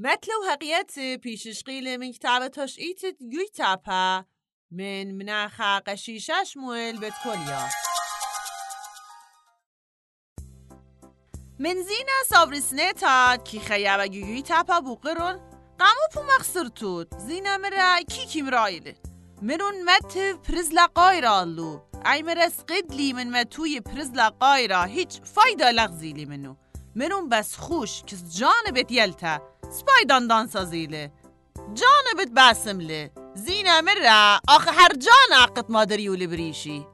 متل وهقيت بيشش قيل من كتابة تشقيت تابا من مناخا قشيشة شمويل بتكوليا من زينة صابرسنة تاد كي خيابا جيوي تابا بوقرون قامو بو مخصرتوت زينة مرا كي كي مرايل مرون مت پرزلا قايرالو اي مرس قدلي من متوي پرزلا قايرا هيج فايدة لغزيلي منو. مرون بس خوش کس جانبت یلتا سپایدان دان سازیله جانبت باسمله. زینه مرا. آخه هر جان عقد مادری و لبریشی.